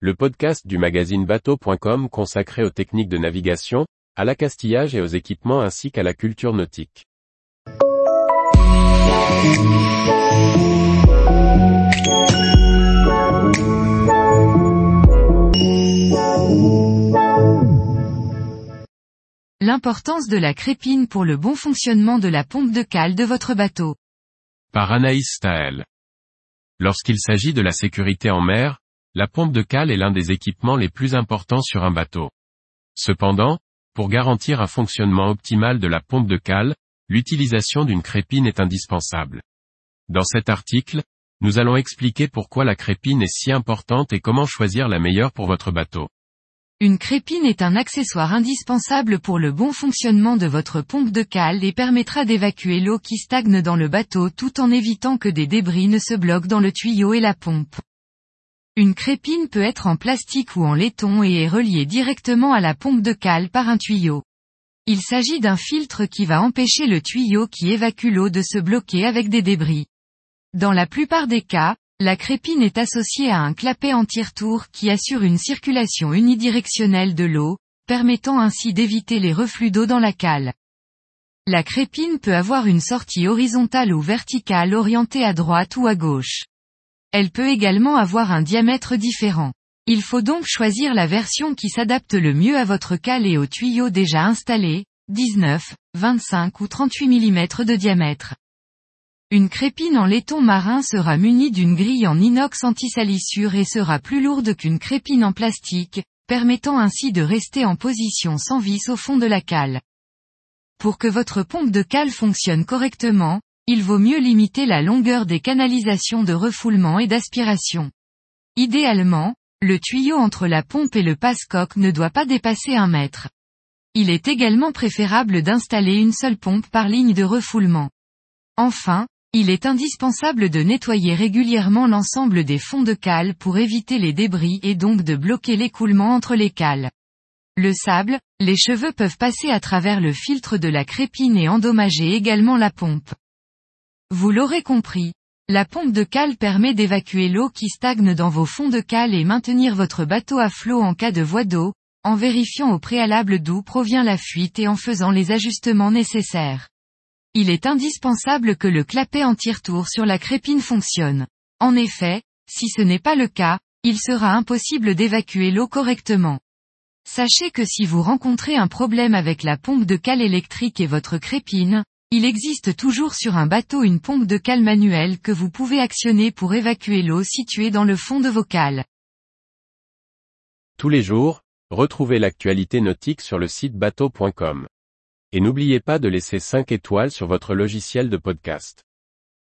le podcast du magazine bateau.com consacré aux techniques de navigation, à l'accastillage et aux équipements ainsi qu'à la culture nautique. L'importance de la crépine pour le bon fonctionnement de la pompe de cale de votre bateau. Par Anaïs Staël. Lorsqu'il s'agit de la sécurité en mer, la pompe de cale est l'un des équipements les plus importants sur un bateau. Cependant, pour garantir un fonctionnement optimal de la pompe de cale, l'utilisation d'une crépine est indispensable. Dans cet article, nous allons expliquer pourquoi la crépine est si importante et comment choisir la meilleure pour votre bateau. Une crépine est un accessoire indispensable pour le bon fonctionnement de votre pompe de cale et permettra d'évacuer l'eau qui stagne dans le bateau tout en évitant que des débris ne se bloquent dans le tuyau et la pompe. Une crépine peut être en plastique ou en laiton et est reliée directement à la pompe de cale par un tuyau. Il s'agit d'un filtre qui va empêcher le tuyau qui évacue l'eau de se bloquer avec des débris. Dans la plupart des cas, la crépine est associée à un clapet anti-retour qui assure une circulation unidirectionnelle de l'eau, permettant ainsi d'éviter les reflux d'eau dans la cale. La crépine peut avoir une sortie horizontale ou verticale orientée à droite ou à gauche. Elle peut également avoir un diamètre différent. Il faut donc choisir la version qui s'adapte le mieux à votre cale et au tuyau déjà installé, 19, 25 ou 38 mm de diamètre. Une crépine en laiton marin sera munie d'une grille en inox anti-salissure et sera plus lourde qu'une crépine en plastique, permettant ainsi de rester en position sans vis au fond de la cale. Pour que votre pompe de cale fonctionne correctement, il vaut mieux limiter la longueur des canalisations de refoulement et d'aspiration. Idéalement, le tuyau entre la pompe et le passe-coque ne doit pas dépasser un mètre. Il est également préférable d'installer une seule pompe par ligne de refoulement. Enfin, il est indispensable de nettoyer régulièrement l'ensemble des fonds de cale pour éviter les débris et donc de bloquer l'écoulement entre les cales. Le sable, les cheveux peuvent passer à travers le filtre de la crépine et endommager également la pompe. Vous l'aurez compris, la pompe de cale permet d'évacuer l'eau qui stagne dans vos fonds de cale et maintenir votre bateau à flot en cas de voie d'eau, en vérifiant au préalable d'où provient la fuite et en faisant les ajustements nécessaires. Il est indispensable que le clapet anti-retour sur la crépine fonctionne. En effet, si ce n'est pas le cas, il sera impossible d'évacuer l'eau correctement. Sachez que si vous rencontrez un problème avec la pompe de cale électrique et votre crépine, il existe toujours sur un bateau une pompe de cale manuelle que vous pouvez actionner pour évacuer l'eau située dans le fond de vos cales. Tous les jours, retrouvez l'actualité nautique sur le site bateau.com. Et n'oubliez pas de laisser 5 étoiles sur votre logiciel de podcast.